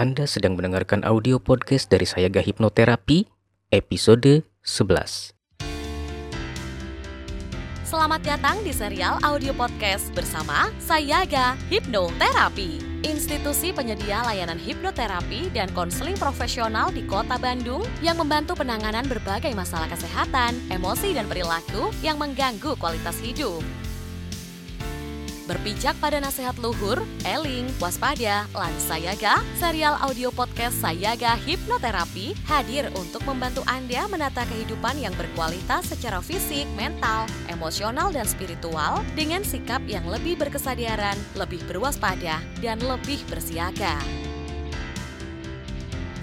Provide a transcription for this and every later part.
Anda sedang mendengarkan audio podcast dari Sayaga Hipnoterapi, episode 11. Selamat datang di serial audio podcast bersama Sayaga Hipnoterapi. Institusi penyedia layanan hipnoterapi dan konseling profesional di Kota Bandung yang membantu penanganan berbagai masalah kesehatan, emosi, dan perilaku yang mengganggu kualitas hidup. Berpijak pada nasihat luhur, eling, waspada, lan sayaga, serial audio podcast Sayaga Hipnoterapi hadir untuk membantu Anda menata kehidupan yang berkualitas secara fisik, mental, emosional, dan spiritual dengan sikap yang lebih berkesadaran, lebih berwaspada, dan lebih bersiaga.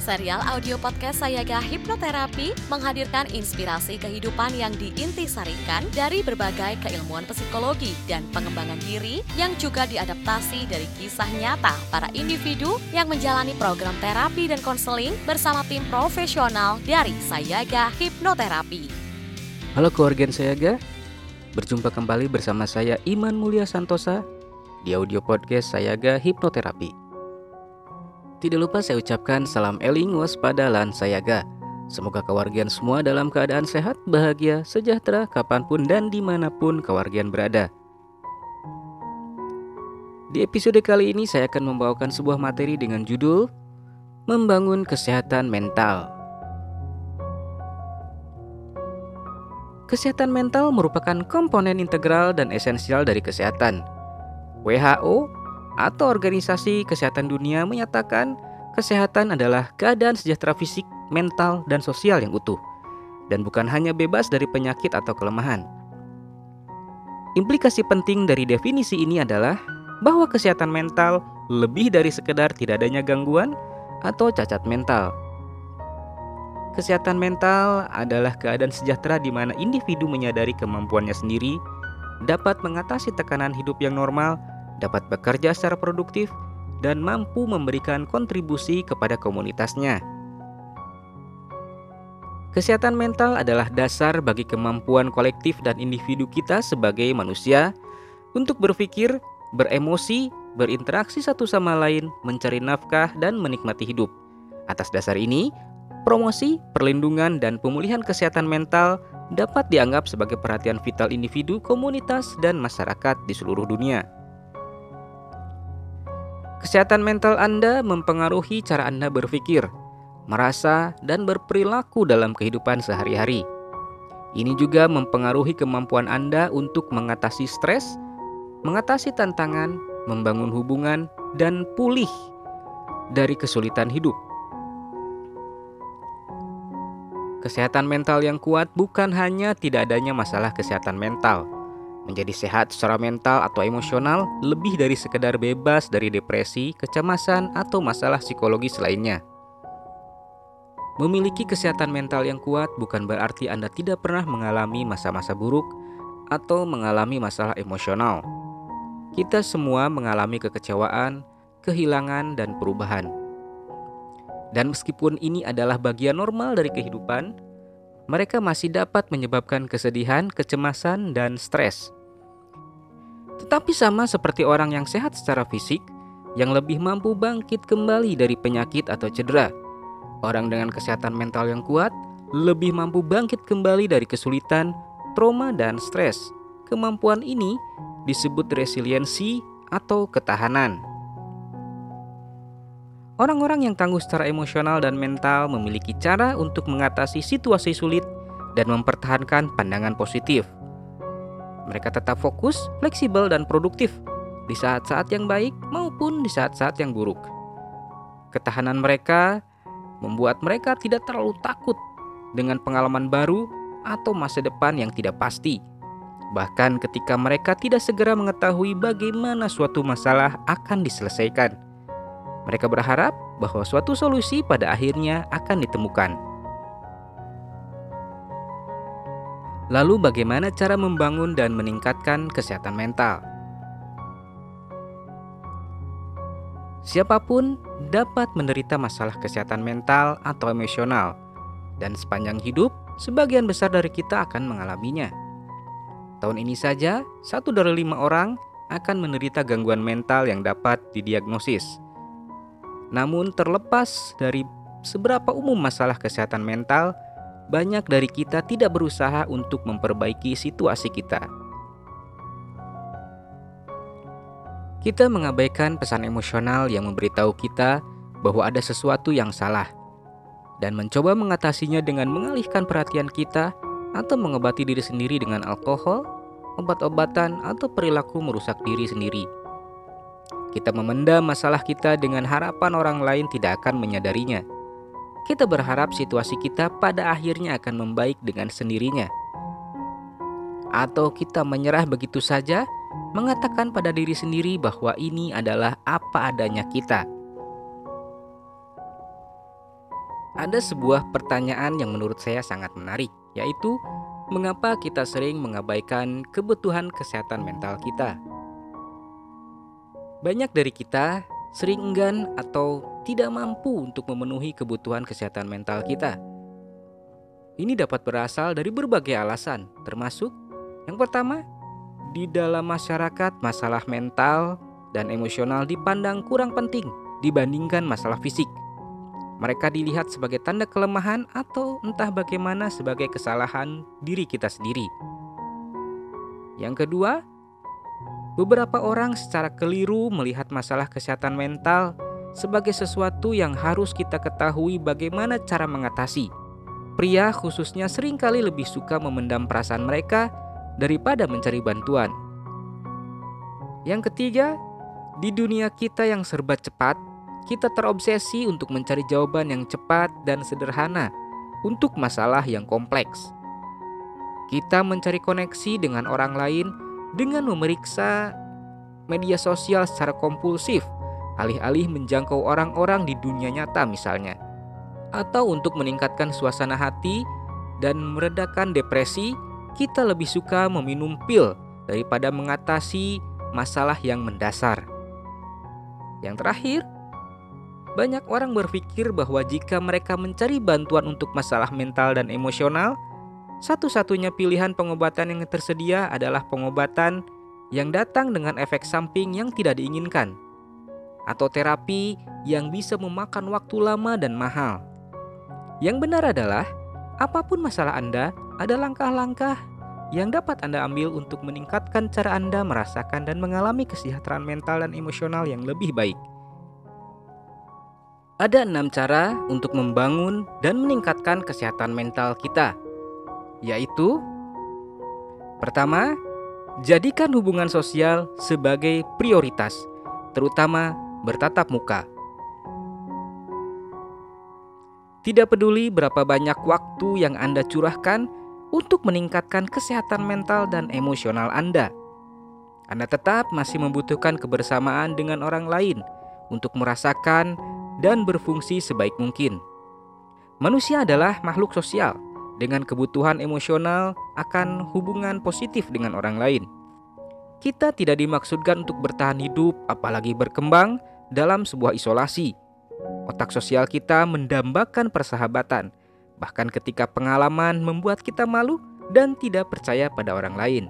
Serial audio podcast Sayaga Hipnoterapi menghadirkan inspirasi kehidupan yang diintisarikan dari berbagai keilmuan psikologi dan pengembangan diri yang juga diadaptasi dari kisah nyata para individu yang menjalani program terapi dan konseling bersama tim profesional dari Sayaga Hipnoterapi. Halo keluarga Sayaga, berjumpa kembali bersama saya Iman Mulia Santosa di audio podcast Sayaga Hipnoterapi. Tidak lupa saya ucapkan salam eling waspada lan sayaga. Semoga kewargian semua dalam keadaan sehat, bahagia, sejahtera, kapan pun dan di mana pun kewargian berada. Di episode kali ini saya akan membawakan sebuah materi dengan judul Membangun Kesehatan Mental. Kesehatan mental merupakan komponen integral dan esensial dari kesehatan. WHO atau Organisasi Kesehatan Dunia menyatakan kesehatan adalah keadaan sejahtera fisik, mental, dan sosial yang utuh, dan bukan hanya bebas dari penyakit atau kelemahan. Implikasi penting dari definisi ini adalah bahwa kesehatan mental lebih dari sekedar tidak adanya gangguan atau cacat mental. Kesehatan mental adalah keadaan sejahtera di mana individu menyadari kemampuannya sendiri, dapat mengatasi tekanan hidup yang normal, dapat bekerja secara produktif, dan mampu memberikan kontribusi kepada komunitasnya. Kesehatan mental adalah dasar bagi kemampuan kolektif dan individu kita sebagai manusia untuk berpikir, beremosi, berinteraksi satu sama lain, mencari nafkah, dan menikmati hidup. Atas dasar ini, promosi, perlindungan, dan pemulihan kesehatan mental dapat dianggap sebagai perhatian vital individu, komunitas, dan masyarakat di seluruh dunia. Kesehatan mental Anda mempengaruhi cara Anda berpikir, merasa, dan berperilaku dalam kehidupan sehari-hari. Ini juga mempengaruhi kemampuan Anda untuk mengatasi stres, mengatasi tantangan, membangun hubungan, dan pulih dari kesulitan hidup. Kesehatan mental yang kuat bukan hanya tidak adanya masalah kesehatan mental, Menjadi sehat secara mental atau emosional lebih dari sekedar bebas dari depresi, kecemasan, atau masalah psikologis lainnya. Memiliki kesehatan mental yang kuat bukan berarti Anda tidak pernah mengalami masa-masa buruk atau mengalami masalah emosional. Kita semua mengalami kekecewaan, kehilangan, dan perubahan. Dan meskipun ini adalah bagian normal dari kehidupan, mereka masih dapat menyebabkan kesedihan, kecemasan, dan stres. Tetapi sama seperti orang yang sehat secara fisik, yang lebih mampu bangkit kembali dari penyakit atau cedera. Orang dengan kesehatan mental yang kuat lebih mampu bangkit kembali dari kesulitan, trauma, dan stres. Kemampuan ini disebut resiliensi atau ketahanan. Orang-orang yang tangguh secara emosional dan mental memiliki cara untuk mengatasi situasi sulit dan mempertahankan pandangan positif. Mereka tetap fokus, fleksibel, dan produktif di saat-saat yang baik maupun di saat-saat yang buruk. Ketahanan mereka membuat mereka tidak terlalu takut dengan pengalaman baru atau masa depan yang tidak pasti. Bahkan ketika mereka tidak segera mengetahui bagaimana suatu masalah akan diselesaikan, mereka berharap bahwa suatu solusi pada akhirnya akan ditemukan. Lalu, bagaimana cara membangun dan meningkatkan kesehatan mental? Siapa pun dapat menderita masalah kesehatan mental atau emosional, dan sepanjang hidup, sebagian besar dari kita akan mengalaminya. Tahun ini saja, satu dari lima orang akan menderita gangguan mental yang dapat didiagnosis. Namun terlepas dari seberapa umum masalah kesehatan mental, banyak dari kita tidak berusaha untuk memperbaiki situasi kita. Kita mengabaikan pesan emosional yang memberitahu kita bahwa ada sesuatu yang salah, dan mencoba mengatasinya dengan mengalihkan perhatian kita atau mengobati diri sendiri dengan alkohol, obat-obatan, atau perilaku merusak diri sendiri. Kita memendam masalah kita dengan harapan orang lain tidak akan menyadarinya. Kita berharap situasi kita pada akhirnya akan membaik dengan sendirinya. Atau kita menyerah begitu saja, mengatakan pada diri sendiri bahwa ini adalah apa adanya kita. Ada sebuah pertanyaan yang menurut saya sangat menarik, yaitu mengapa kita sering mengabaikan kebutuhan kesehatan mental kita. Banyak dari kita sering enggan atau tidak mampu untuk memenuhi kebutuhan kesehatan mental kita. Ini dapat berasal dari berbagai alasan, termasuk yang pertama, di dalam masyarakat masalah mental dan emosional dipandang kurang penting dibandingkan masalah fisik. Mereka dilihat sebagai tanda kelemahan atau entah bagaimana sebagai kesalahan diri kita sendiri. Yang kedua, beberapa orang secara keliru melihat masalah kesehatan mental sebagai sesuatu yang harus kita ketahui bagaimana cara mengatasi. Pria khususnya sering kali lebih suka memendam perasaan mereka daripada mencari bantuan. Yang ketiga, di dunia kita yang serba cepat, kita terobsesi untuk mencari jawaban yang cepat dan sederhana untuk masalah yang kompleks. Kita mencari koneksi dengan orang lain dengan memeriksa media sosial secara kompulsif alih-alih menjangkau orang-orang di dunia nyata misalnya. Atau untuk meningkatkan suasana hati dan meredakan depresi, kita lebih suka meminum pil daripada mengatasi masalah yang mendasar. Yang terakhir, banyak orang berpikir bahwa jika mereka mencari bantuan untuk masalah mental dan emosional, satu-satunya pilihan pengobatan yang tersedia adalah pengobatan yang datang dengan efek samping yang tidak diinginkan atau terapi yang bisa memakan waktu lama dan mahal. Yang benar adalah, apa pun masalah Anda, ada langkah-langkah yang dapat Anda ambil untuk meningkatkan cara Anda merasakan dan mengalami kesejahteraan mental dan emosional yang lebih baik. Ada enam cara untuk membangun dan meningkatkan kesehatan mental kita, yaitu: pertama, jadikan hubungan sosial sebagai prioritas, terutama bertatap muka. Tidak peduli berapa banyak waktu yang Anda curahkan untuk meningkatkan kesehatan mental dan emosional Anda, Anda tetap masih membutuhkan kebersamaan dengan orang lain untuk merasakan dan berfungsi sebaik mungkin. Manusia adalah makhluk sosial dengan kebutuhan emosional akan hubungan positif dengan orang lain. Kita tidak dimaksudkan untuk bertahan hidup, apalagi berkembang dalam sebuah isolasi. Otak sosial kita mendambakan persahabatan, bahkan ketika pengalaman membuat kita malu dan tidak percaya pada orang lain.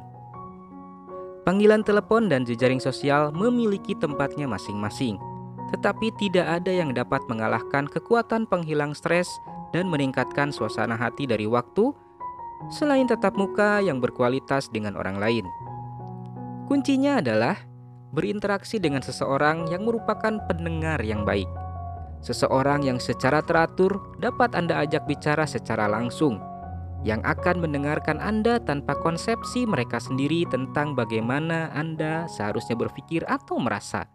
Panggilan telepon dan jejaring sosial memiliki tempatnya masing-masing, tetapi tidak ada yang dapat mengalahkan kekuatan penghilang stres dan meningkatkan suasana hati dari waktu selain tatap muka yang berkualitas dengan orang lain. Kuncinya adalah berinteraksi dengan seseorang yang merupakan pendengar yang baik. Seseorang yang secara teratur dapat Anda ajak bicara secara langsung, yang akan mendengarkan Anda tanpa konsepsi mereka sendiri tentang bagaimana Anda seharusnya berpikir atau merasa.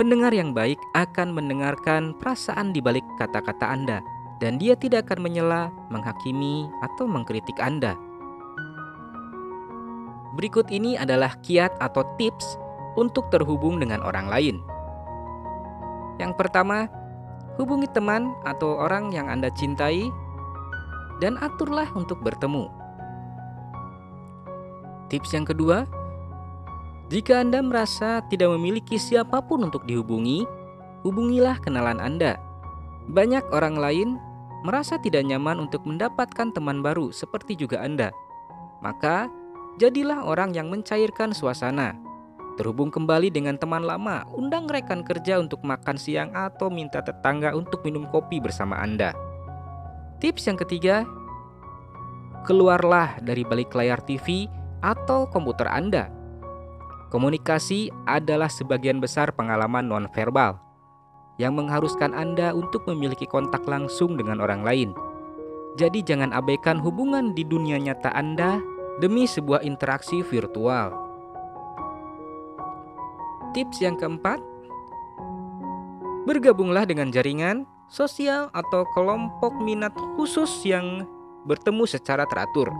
Pendengar yang baik akan mendengarkan perasaan di balik kata-kata Anda, dan dia tidak akan menyela, menghakimi, atau mengkritik Anda. Berikut ini adalah kiat atau tips untuk terhubung dengan orang lain. Yang pertama, hubungi teman atau orang yang Anda cintai dan aturlah untuk bertemu. Tips yang kedua, jika Anda merasa tidak memiliki siapa pun untuk dihubungi, hubungilah kenalan Anda. Banyak orang lain merasa tidak nyaman untuk mendapatkan teman baru seperti juga Anda. Maka, Jadilah orang yang mencairkan suasana. terhubung kembali dengan teman lama, undang rekan kerja untuk makan siang atau minta tetangga untuk minum kopi bersama Anda. Tips yang ketiga, keluarlah dari balik layar TV atau komputer Anda. Komunikasi adalah sebagian besar pengalaman nonverbal yang mengharuskan Anda untuk memiliki kontak langsung dengan orang lain. Jadi jangan abaikan hubungan di dunia nyata Anda demi sebuah interaksi virtual. Tips yang keempat, bergabunglah dengan jaringan sosial atau kelompok minat khusus yang bertemu secara teratur.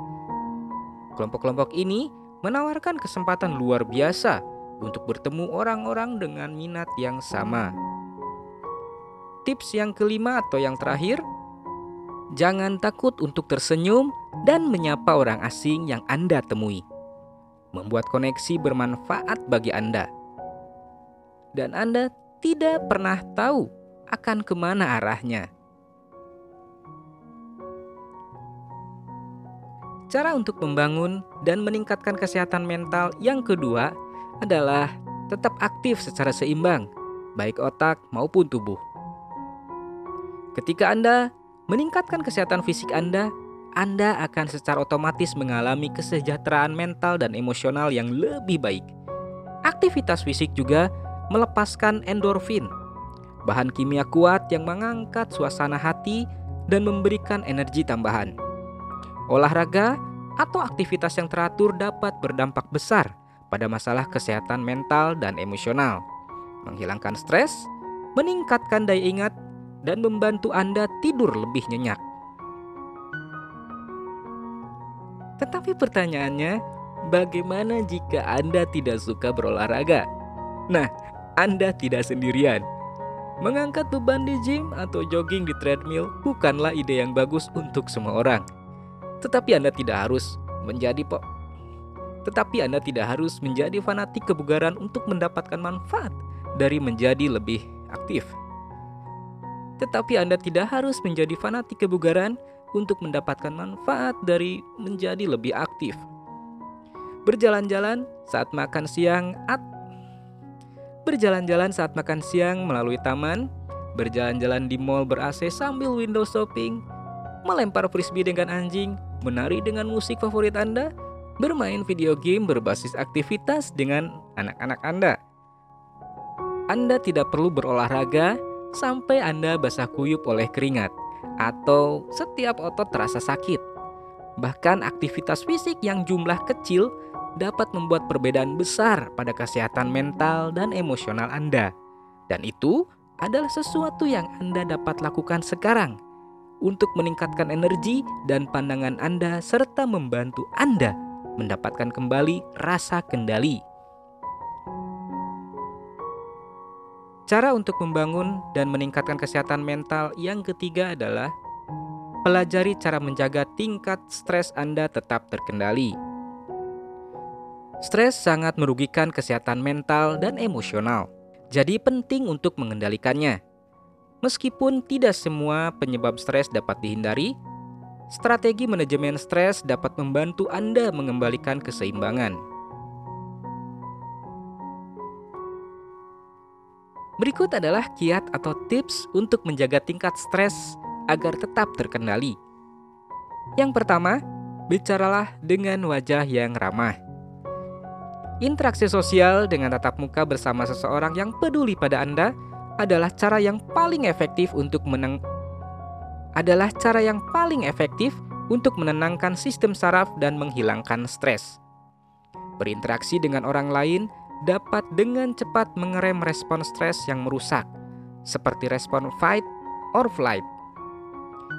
Kelompok-kelompok ini menawarkan kesempatan luar biasa untuk bertemu orang-orang dengan minat yang sama. Tips yang kelima atau yang terakhir, jangan takut untuk tersenyum dan menyapa orang asing yang Anda temui. Membuat koneksi bermanfaat bagi Anda dan Anda tidak pernah tahu akan ke mana arahnya. Cara untuk membangun dan meningkatkan kesehatan mental yang kedua adalah tetap aktif secara seimbang, baik otak maupun tubuh. Ketika Anda meningkatkan kesehatan fisik Anda, Anda akan secara otomatis mengalami kesejahteraan mental dan emosional yang lebih baik. Aktivitas fisik juga melepaskan endorfin, bahan kimia kuat yang mengangkat suasana hati dan memberikan energi tambahan. Olahraga atau aktivitas yang teratur dapat berdampak besar pada masalah kesehatan mental dan emosional, menghilangkan stres, meningkatkan daya ingat, dan membantu Anda tidur lebih nyenyak. Tetapi pertanyaannya, bagaimana jika Anda tidak suka berolahraga? Nah, anda tidak sendirian. Mengangkat beban di gym atau jogging di treadmill bukanlah ide yang bagus untuk semua orang. Tetapi Anda tidak harus menjadi po tetapi Anda tidak harus menjadi fanatik kebugaran untuk mendapatkan manfaat dari menjadi lebih aktif. Tetapi Anda tidak harus menjadi fanatik kebugaran untuk mendapatkan manfaat dari menjadi lebih aktif. Berjalan-jalan saat makan siang atau berjalan-jalan saat makan siang melalui taman, berjalan-jalan di mall ber-AC sambil window shopping, melempar frisbee dengan anjing, menari dengan musik favorit Anda, bermain video game berbasis aktivitas dengan anak-anak Anda. Anda tidak perlu berolahraga sampai Anda basah kuyup oleh keringat atau setiap otot terasa sakit. Bahkan aktivitas fisik yang jumlah kecil dapat membuat perbedaan besar pada kesehatan mental dan emosional Anda. Dan itu adalah sesuatu yang Anda dapat lakukan sekarang untuk meningkatkan energi dan pandangan Anda serta membantu Anda mendapatkan kembali rasa kendali. Cara untuk membangun dan meningkatkan kesehatan mental yang ketiga adalah pelajari cara menjaga tingkat stres Anda tetap terkendali. Stres sangat merugikan kesehatan mental dan emosional, jadi penting untuk mengendalikannya. Meskipun tidak semua penyebab stres dapat dihindari, strategi manajemen stres dapat membantu Anda mengembalikan keseimbangan. Berikut adalah kiat atau tips untuk menjaga tingkat stres agar tetap terkendali. Yang pertama, bicaralah dengan wajah yang ramah. Interaksi sosial dengan tatap muka bersama seseorang yang peduli pada Anda adalah cara yang paling efektif untuk meneng adalah cara yang paling efektif untuk menenangkan sistem saraf dan menghilangkan stres. Berinteraksi dengan orang lain dapat dengan cepat mengerem respon stres yang merusak, seperti respon fight or flight.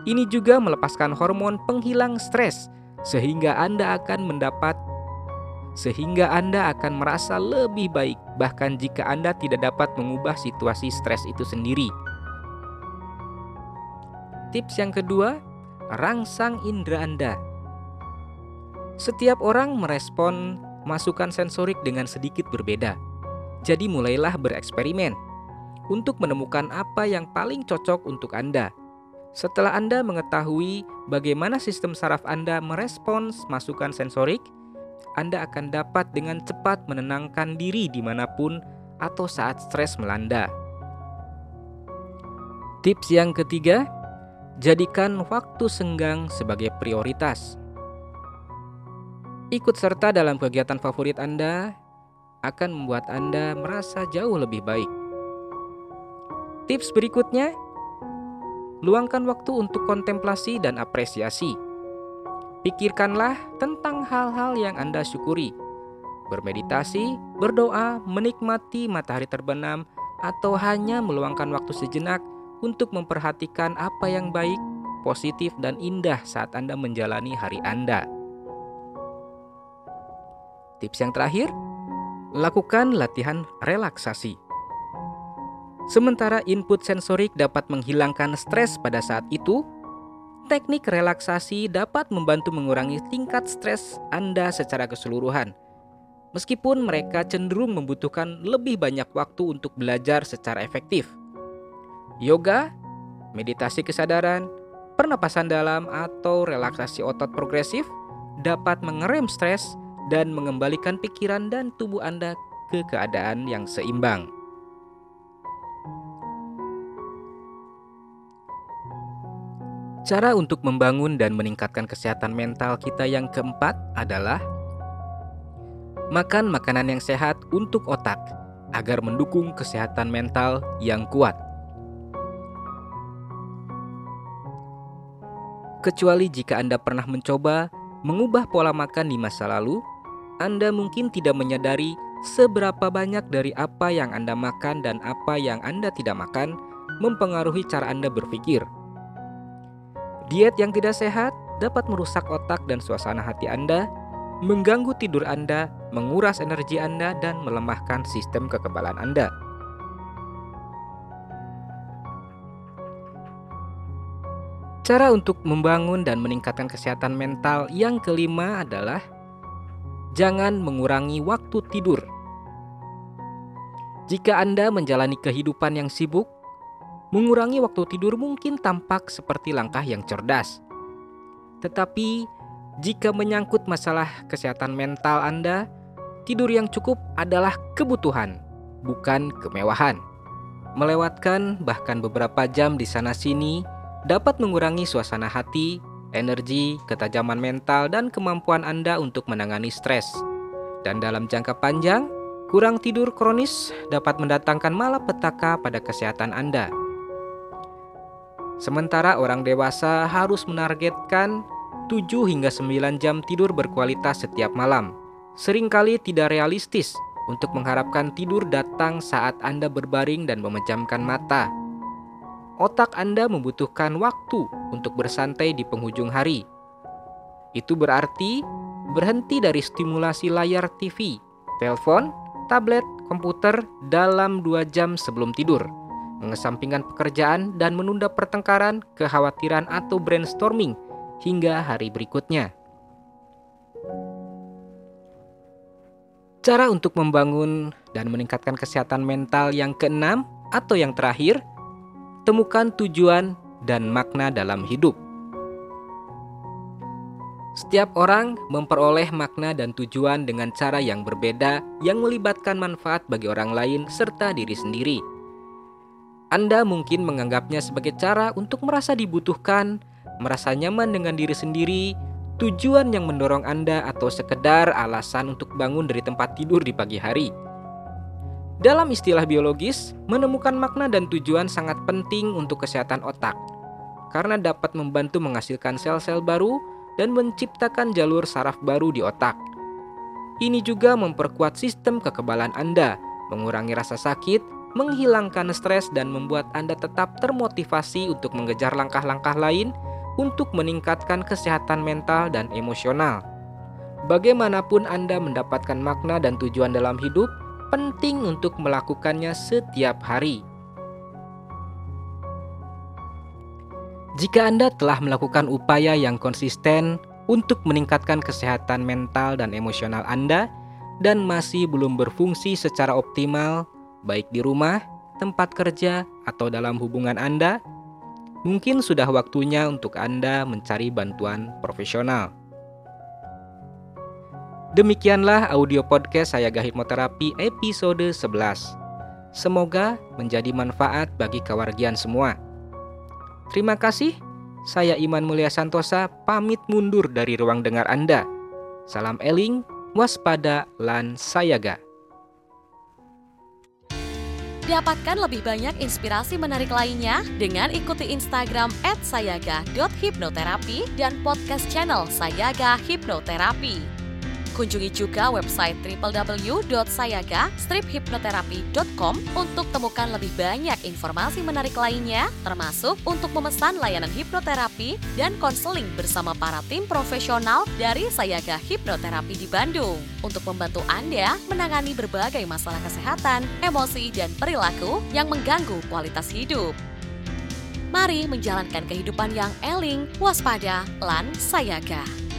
Ini juga melepaskan hormon penghilang stres, sehingga Anda akan mendapat sehingga Anda akan merasa lebih baik, bahkan jika Anda tidak dapat mengubah situasi stres itu sendiri. Tips yang kedua, rangsang indera Anda. Setiap orang merespon masukan sensorik dengan sedikit berbeda. Jadi mulailah bereksperimen untuk menemukan apa yang paling cocok untuk Anda. Setelah Anda mengetahui bagaimana sistem saraf Anda merespons masukan sensorik, Anda akan dapat dengan cepat menenangkan diri di mana pun atau saat stres melanda. Tips yang ketiga, jadikan waktu senggang sebagai prioritas. Ikut serta dalam kegiatan favorit Anda akan membuat Anda merasa jauh lebih baik. Tips berikutnya, luangkan waktu untuk kontemplasi dan apresiasi. Pikirkanlah tentang hal-hal yang Anda syukuri. Bermeditasi, berdoa, menikmati matahari terbenam, atau hanya meluangkan waktu sejenak untuk memperhatikan apa yang baik, positif, dan indah saat Anda menjalani hari Anda. Tips yang terakhir, lakukan latihan relaksasi. Sementara input sensorik dapat menghilangkan stres pada saat itu, teknik relaksasi dapat membantu mengurangi tingkat stres Anda secara keseluruhan. Meskipun mereka cenderung membutuhkan lebih banyak waktu untuk belajar secara efektif. Yoga, meditasi kesadaran, pernapasan dalam atau relaksasi otot progresif dapat mengerem stres dan mengembalikan pikiran dan tubuh Anda ke keadaan yang seimbang. Cara untuk membangun dan meningkatkan kesehatan mental kita yang keempat adalah makan makanan yang sehat untuk otak agar mendukung kesehatan mental yang kuat. Kecuali jika Anda pernah mencoba mengubah pola makan di masa lalu, anda mungkin tidak menyadari seberapa banyak dari apa yang Anda makan dan apa yang Anda tidak makan mempengaruhi cara Anda berpikir. Diet yang tidak sehat dapat merusak otak dan suasana hati Anda, mengganggu tidur Anda, menguras energi Anda, dan melemahkan sistem kekebalan Anda. Cara untuk membangun dan meningkatkan kesehatan mental yang kelima adalah jangan mengurangi waktu tidur. Jika Anda menjalani kehidupan yang sibuk, mengurangi waktu tidur mungkin tampak seperti langkah yang cerdas. Tetapi, jika menyangkut masalah kesehatan mental Anda, tidur yang cukup adalah kebutuhan, bukan kemewahan. Melewatkan bahkan beberapa jam di sana-sini dapat mengurangi suasana hati energi, ketajaman mental, dan kemampuan Anda untuk menangani stres. Dan dalam jangka panjang, kurang tidur kronis dapat mendatangkan malapetaka pada kesehatan Anda. Sementara orang dewasa harus menargetkan 7 hingga 9 jam tidur berkualitas setiap malam. Seringkali tidak realistis untuk mengharapkan tidur datang saat Anda berbaring dan memejamkan mata otak Anda membutuhkan waktu untuk bersantai di penghujung hari. Itu berarti berhenti dari stimulasi layar TV, telepon, tablet, komputer dalam dua jam sebelum tidur, mengesampingkan pekerjaan dan menunda pertengkaran, kekhawatiran, atau brainstorming hingga hari berikutnya. Cara untuk membangun dan meningkatkan kesehatan mental yang keenam atau yang terakhir temukan tujuan dan makna dalam hidup. Setiap orang memperoleh makna dan tujuan dengan cara yang berbeda yang melibatkan manfaat bagi orang lain serta diri sendiri. Anda mungkin menganggapnya sebagai cara untuk merasa dibutuhkan, merasa nyaman dengan diri sendiri, tujuan yang mendorong Anda atau sekedar alasan untuk bangun dari tempat tidur di pagi hari. Dalam istilah biologis, menemukan makna dan tujuan sangat penting untuk kesehatan otak karena dapat membantu menghasilkan sel-sel baru dan menciptakan jalur saraf baru di otak. Ini juga memperkuat sistem kekebalan Anda, mengurangi rasa sakit, menghilangkan stres dan membuat Anda tetap termotivasi untuk mengejar langkah-langkah lain untuk meningkatkan kesehatan mental dan emosional. Bagaimanapun Anda mendapatkan makna dan tujuan dalam hidup, penting untuk melakukannya setiap hari. Jika Anda telah melakukan upaya yang konsisten untuk meningkatkan kesehatan mental dan emosional Anda dan masih belum berfungsi secara optimal, baik di rumah, tempat kerja, atau dalam hubungan Anda, mungkin sudah waktunya untuk Anda mencari bantuan profesional. Demikianlah audio podcast saya Hipnoterapi episode 11. Semoga menjadi manfaat bagi kewargian semua. Terima kasih. Saya Iman Mulia Santosa pamit mundur dari ruang dengar Anda. Salam eling, waspada, lan sayaga. Dapatkan lebih banyak inspirasi menarik lainnya dengan ikuti Instagram @sayaga.hipnoterapi dan podcast channel Sayaga Hipnoterapi. Kunjungi juga website www.sayaga-hipnoterapi.com untuk temukan lebih banyak informasi menarik lainnya, termasuk untuk memesan layanan hipnoterapi dan konseling bersama para tim profesional dari Sayaga Hipnoterapi di Bandung untuk membantu Anda menangani berbagai masalah kesehatan, emosi, dan perilaku yang mengganggu kualitas hidup. Mari menjalankan kehidupan yang eling, waspada, lan sayaga.